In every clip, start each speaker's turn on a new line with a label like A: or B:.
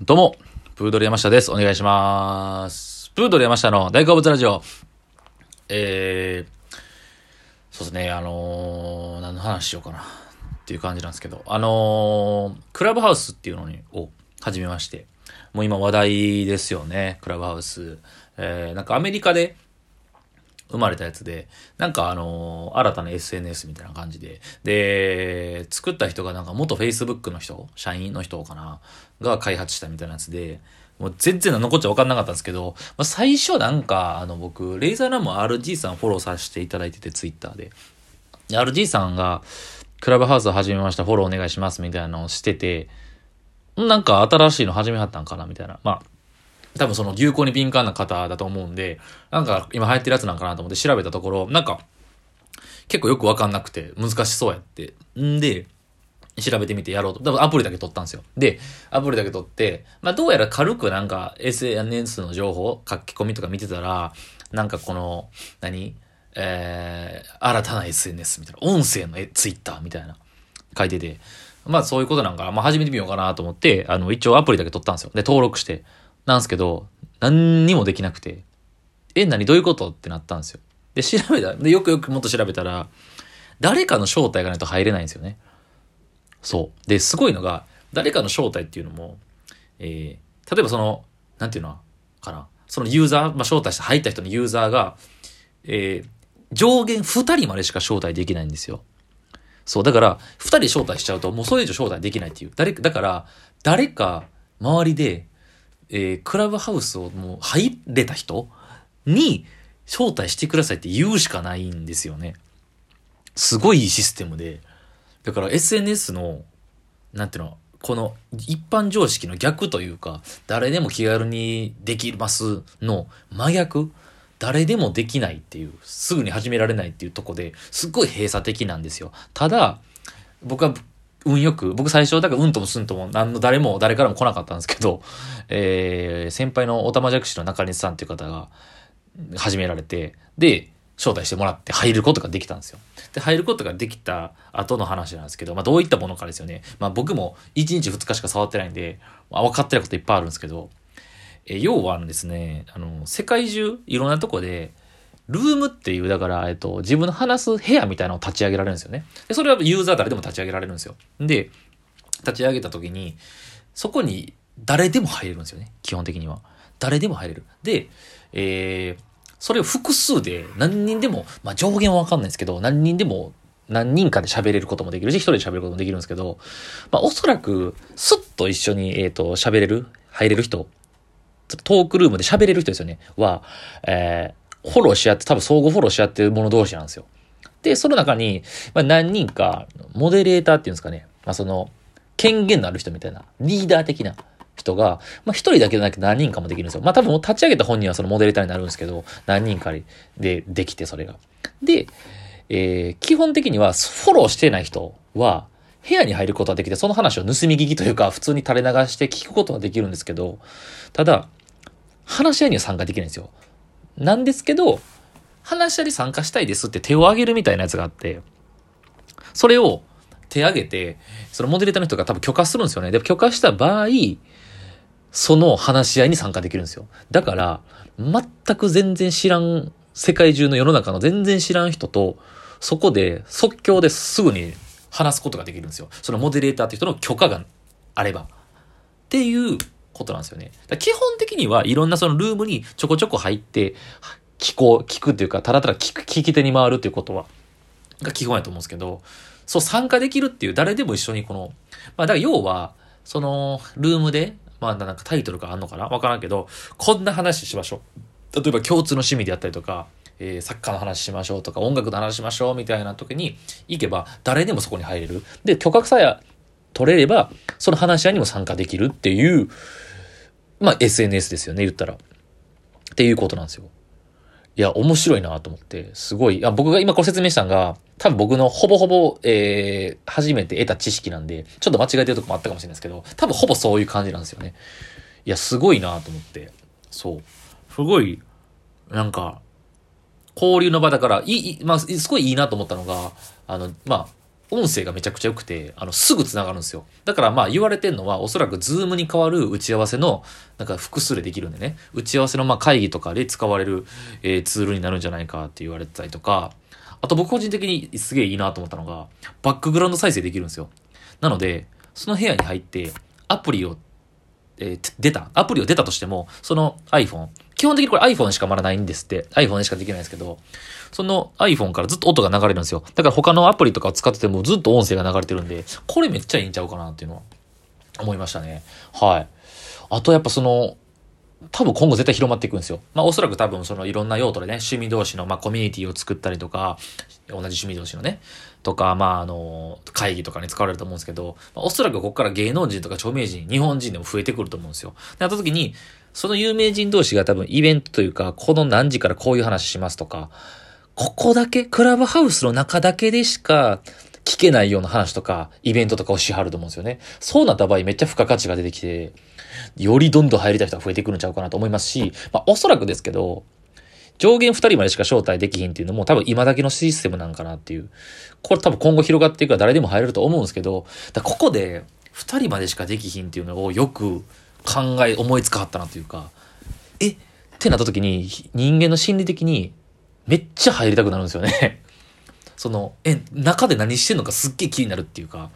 A: どうも、プードル山下です。お願いします。プードル山下の大好物ラジオ。えー、そうですね、あのー、何の話しようかなっていう感じなんですけど、あのー、クラブハウスっていうのに、を始めまして、もう今話題ですよね、クラブハウス。えー、なんかアメリカで、生まれたやつで、なんかあのー新たな SNS みたいな感じで、で、作った人がなんか元 Facebook の人、社員の人かな、が開発したみたいなやつで、もう全然残っちゃ分かんなかったんですけど、まあ、最初なんか、あの僕、レイザーラム RG さんフォローさせていただいてて、Twitter で。で RG さんが、クラブハウスを始めました、フォローお願いします、みたいなのをしてて、なんか新しいの始めはったんかな、みたいな。まあ、多分その流行に敏感な方だと思うんで、なんか今流行ってるやつなんかなと思って調べたところ、なんか結構よくわかんなくて難しそうやって。んで、調べてみてやろうと。多分アプリだけ取ったんですよ。で、アプリだけ取って、まあどうやら軽くなんか SNS の情報、書き込みとか見てたら、なんかこの、何？えー、新たな SNS みたいな。音声の Twitter みたいな。書いてて。まあそういうことなんかな、まあ始めてみようかなと思って、あの一応アプリだけ取ったんですよ。で、登録して。なんですけど、何にもできなくて、え、何？どういうこと？ってなったんですよ。で、調べた。で、よくよくもっと調べたら、誰かの招待がないと入れないんですよね。そう。で、すごいのが、誰かの招待っていうのも、えー、例えばその、なんていうのかな。そのユーザー、まあ、招待して入った人のユーザーが、えー、上限2人までしか招待できないんですよ。そう。だから、2人招待しちゃうと、もうそれ以上招待できないっていう。誰か、だから、誰か、周りで、えー、クラブハウスをもう入れた人に招待してくださいって言うしかないんですよね。すごいいいシステムで。だから SNS の、なんていうの、この一般常識の逆というか、誰でも気軽にできますの真逆誰でもできないっていう、すぐに始められないっていうとこで、すっごい閉鎖的なんですよ。ただ、僕は運よく、僕最初、だからうんともすんとも、何の誰も、誰からも来なかったんですけど、えー、先輩のおたまじゃくしの中西さんっていう方が始められて、で、招待してもらって入ることができたんですよ。で、入ることができた後の話なんですけど、まあどういったものかですよね。まあ僕も1日2日しか触ってないんで、まあ、分かってることいっぱいあるんですけど、え要はですね、あの、世界中、いろんなとこで、ルームっていう、だから、えっと、自分の話す部屋みたいなのを立ち上げられるんですよね。で、それはユーザー誰でも立ち上げられるんですよ。で、立ち上げた時に、そこに誰でも入れるんですよね。基本的には。誰でも入れる。で、えー、それを複数で何人でも、まあ上限はわかんないですけど、何人でも何人かで喋れることもできるし、一人で喋ることもできるんですけど、まあおそらく、スッと一緒に、えっ、と、喋れる、入れる人、トークルームで喋れる人ですよね。は、えー、フォローし合って、多分相互フォローし合ってる者同士なんですよ。で、その中に、まあ、何人か、モデレーターっていうんですかね。まあ、その、権限のある人みたいな、リーダー的な人が、まあ、一人だけじゃなくて何人かもできるんですよ。まあ、多分立ち上げた本人はそのモデレーターになるんですけど、何人かでできて、それが。で、えー、基本的には、フォローしてない人は、部屋に入ることができて、その話を盗み聞きというか、普通に垂れ流して聞くことができるんですけど、ただ、話し合いには参加できないんですよ。なんですけど、話し合いに参加したいですって手を挙げるみたいなやつがあって、それを手挙げて、そのモデレーターの人が多分許可するんですよね。で、許可した場合、その話し合いに参加できるんですよ。だから、全く全然知らん、世界中の世の中の全然知らん人と、そこで即興ですぐに話すことができるんですよ。そのモデレーターって人の許可があれば。っていうことなんですよね。基本的にはいろんなそのルームにちょこちょこ入って、聞こう、聞くっていうか、ただただ聞く、聞き手に回るっていうことは、が基本やと思うんですけど、そう参加できるっていう誰でも一緒にこの、まあだから要は、その、ルームで、まあなんかタイトルがあんのかな？わからんけど、こんな話しましょう。例えば共通の趣味であったりとか、えー、サッカーの話しましょうとか、音楽の話しましょうみたいな時に行けば、誰でもそこに入れる。で、許可さえ取れれば、その話し合いにも参加できるっていう、まあ SNS ですよね、言ったら。っていうことなんですよ。いや、面白いなと思って、すごい、あ僕が今こう説明したのが、多分僕のほぼほぼ、えー、初めて得た知識なんで、ちょっと間違えてるとこもあったかもしれないですけど、多分ほぼそういう感じなんですよね。いや、すごいなと思って。そう。すごい、なんか、交流の場だから、いいまあ、すごいいいなと思ったのが、あの、まあ、音声がめちゃくちゃ良くて、あの、すぐ繋がるんですよ。だからまあ言われてんのは、おそらく Zoom に代わる打ち合わせの、なんか複数でできるんでね、打ち合わせのまあ会議とかで使われる、えー、ツールになるんじゃないかって言われてたりとか、あと僕個人的にすげえいいなと思ったのが、バックグラウンド再生できるんですよ。なので、その部屋に入って、アプリを、えー、出た、アプリを出たとしても、その iPhone、基本的にこれ iPhone しかまだないんですって。iPhone でしかできないんですけど、その iPhone からずっと音が流れるんですよ。だから他のアプリとか使っててもずっと音声が流れてるんで、これめっちゃいいんちゃうかなっていうのは思いましたね。はい。あとやっぱその、多分今後絶対広まっていくんですよ。まあおそらく多分そのいろんな用途でね、趣味同士のまあコミュニティを作ったりとか、同じ趣味同士のね、とか、まああの、会議とかに使われると思うんですけど、まあ、おそらくここから芸能人とか著名人、日本人でも増えてくると思うんですよ。で、あった時に、その有名人同士が多分イベントというか、この何時からこういう話しますとか、ここだけ、クラブハウスの中だけでしか聞けないような話とか、イベントとかをしはると思うんですよね。そうなった場合めっちゃ付加価値が出てきて、よりどんどん入りたい人が増えてくるんちゃうかなと思いますし、まあおそらくですけど、上限2人までしか招待できひんっていうのも多分今だけのシステムなんかなっていう。これ多分今後広がっていくから誰でも入れると思うんですけど、だここで2人までしかできひんっていうのをよく考え、思いつかはったなというか、えってなった時に人間の心理的にめっちゃ入りたくなるんですよね その、え、中で何してんのかすっげえ気になるっていうか、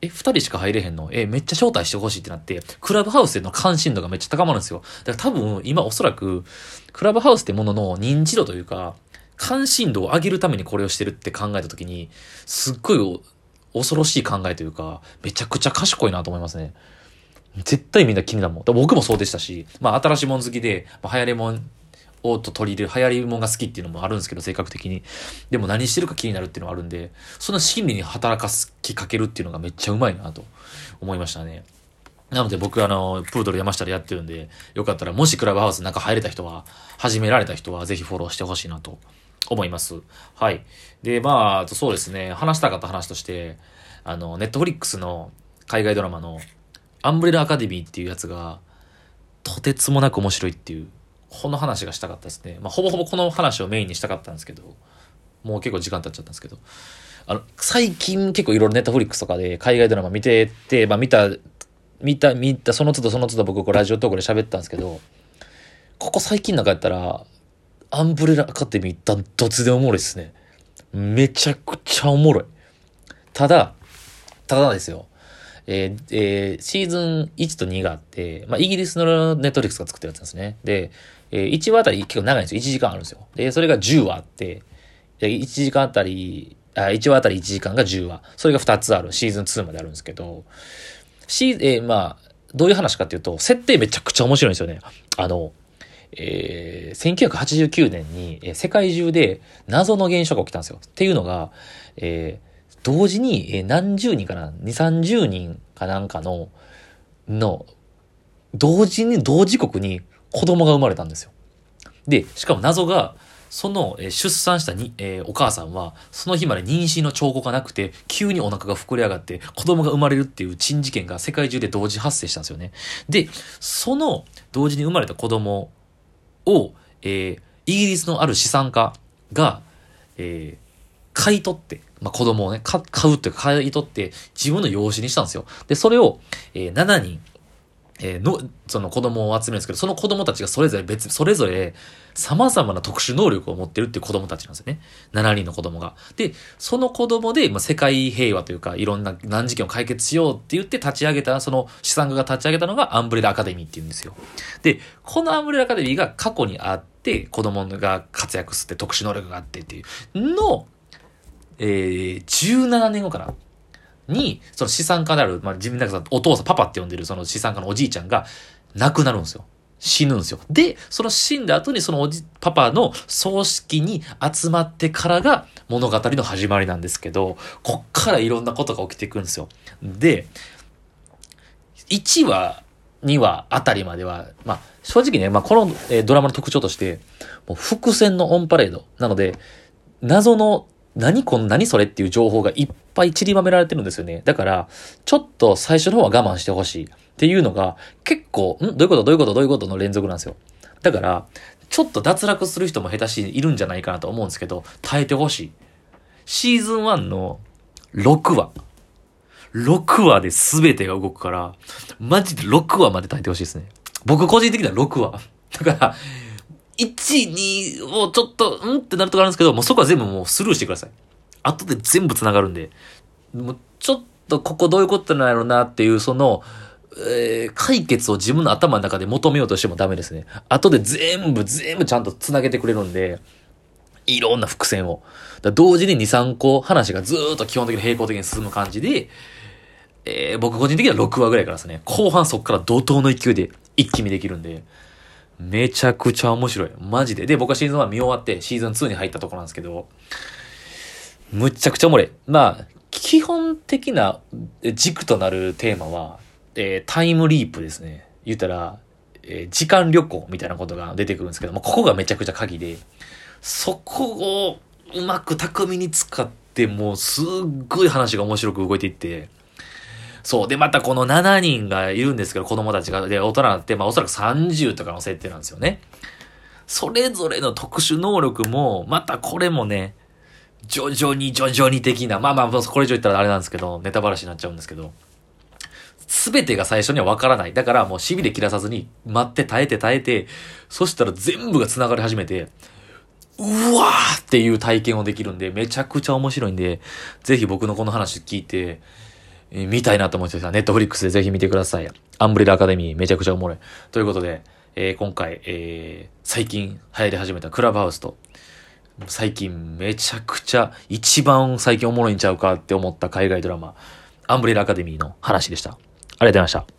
A: え、二人しか入れへんの？え、めっちゃ招待してほしいってなって、クラブハウスでの関心度がめっちゃ高まるんですよ。だから多分、今おそらく、クラブハウスってものの認知度というか、関心度を上げるためにこれをしてるって考えた時に、すっごい恐ろしい考えというか、めちゃくちゃ賢いなと思いますね。絶対みんな気になるもん。僕もそうでしたし、まあ新しいもん好きで、まあ、流行りもんをと取り入れる、流行りもんが好きっていうのもあるんですけど、性格的に。でも何してるか気になるっていうのはあるんで、その心理に働かすきかけるっていうのがめっちゃうまいなと思いましたね。なので僕あの、プードル山下でやってるんで、よかったらもしクラブハウスの中入れた人は、始められた人はぜひフォローしてほしいなと思います。はい。で、まあ、そうですね、話したかった話として、あの、ネットフリックスの海外ドラマのアンブレラアカデミーっていうやつが、とてつもなく面白いっていうこの話がしたかったですね。まあ、ほぼほぼこの話をメインにしたかったんですけど、もう結構時間経っちゃったんですけど、あの、最近結構いろいろネットフリックスとかで海外ドラマ見てて、まあ見た、見た、見た、その都度その都度僕ラジオトークで喋ったんですけど、ここ最近なんかやったら、アンブレラアカデミーダントツでおもろいですね。めちゃくちゃおもろい。ただ、ただですよ。えーえー、シーズン1と2があって、まあ、イギリスのネットリックスが作ってるやつですね。で、えー、1話あたり結構長いんですよ。1時間あるんですよ。で、それが10話あって、1時間あたり、あ、1話あたり1時間が10話。それが2つある。シーズン2まであるんですけど、シー、えー、まあ、どういう話かっていうと、設定めちゃくちゃ面白いんですよね。あの、えー、1989年に、えー、世界中で謎の現象が起きたんですよ。っていうのが、えー、同時に、え、何十人かな ?2、30人かなんかの、の、同時に、同時刻に子供が生まれたんですよ。で、しかも謎が、その、え出産したに、え、お母さんは、その日まで妊娠の兆候がなくて、急にお腹が膨れ上がって、子供が生まれるっていう珍事件が世界中で同時発生したんですよね。で、その同時に生まれた子供を、えー、イギリスのある資産家が、えー、買い取って、まあ、子供をね、買うっていうか買い取って、自分の養子にしたんですよ。で、それを、えー、7人、えー、の、その子供を集めるんですけど、その子供たちがそれぞれ別、それぞれ様々な特殊能力を持ってるっていう子供たちなんですよね。7人の子供が。で、その子供で、まあ、世界平和というか、いろんな難事件を解決しようって言って立ち上げた、その資産家が立ち上げたのがアンブレラアカデミーっていうんですよ。で、このアンブレラアカデミーが過去にあって、子供が活躍すって特殊能力があってっていうの、えー、17年後かな？に、その資産家である、まあ、自分だけお父さん、パパって呼んでるその資産家のおじいちゃんが亡くなるんですよ。死ぬんですよ。で、その死んだ後にそのおじ、パパの葬式に集まってからが物語の始まりなんですけど、こっからいろんなことが起きていくんですよ。で、1話、2話あたりまでは、まあ、正直ね、まあ、この、えー、ドラマの特徴として、もう伏線のオンパレード。なので、謎の何この何それっていう情報がいっぱい散りばめられてるんですよね。だから、ちょっと最初の方は我慢してほしいっていうのが結構、ん？どういうこと？どういうこと？どういうこと？の連続なんですよ。だから、ちょっと脱落する人も下手しいるんじゃないかなと思うんですけど、耐えてほしい。シーズン1の6話。6話で全てが動くから、マジで6話まで耐えてほしいですね。僕個人的には6話。だから、1、2をちょっと、んってなるとこあるんですけど、もうそこは全部もうスルーしてください。後で全部繋がるんで。もうちょっとここどういうことなんやろうなっていう、その、えー解決を自分の頭の中で求めようとしてもダメですね。後で全部、全部ちゃんと繋げてくれるんで、いろんな伏線を。だ同時に2、3個話がずっと基本的に平行的に進む感じで、えー僕個人的には6話ぐらいからですね、後半そっから怒涛の勢いで一気見できるんで、めちゃくちゃ面白い。マジで。で、僕はシーズン1見終わってシーズン2に入ったところなんですけど、むっちゃくちゃおもい。まあ、基本的な軸となるテーマは、えータイムリープですね。言ったら、えー時間旅行みたいなことが出てくるんですけども、ここがめちゃくちゃ鍵で、そこをうまく巧みに使って、もうすっごい話が面白く動いていって、そう。で、またこの7人がいるんですけど、子供たちが、で、大人になって、まあおそらく30とかの設定なんですよね。それぞれの特殊能力も、またこれもね、徐々に徐々に的な、まあまあ、これ以上言ったらあれなんですけど、ネタバラシになっちゃうんですけど、すべてが最初にはわからない。だからもう痺れ切らさずに、待って耐えて耐えて、そしたら全部が繋がり始めて、うわーっていう体験をできるんで、めちゃくちゃ面白いんで、ぜひ僕のこの話聞いて、えー見たいなと思ってた、ネットフリックスでぜひ見てください。アンブレラアカデミーめちゃくちゃおもろい。ということで、えー今回、えー最近流行り始めたクラブハウスと、最近めちゃくちゃ一番最近おもろいんちゃうかって思った海外ドラマ、アンブレラアカデミーの話でした。ありがとうございました。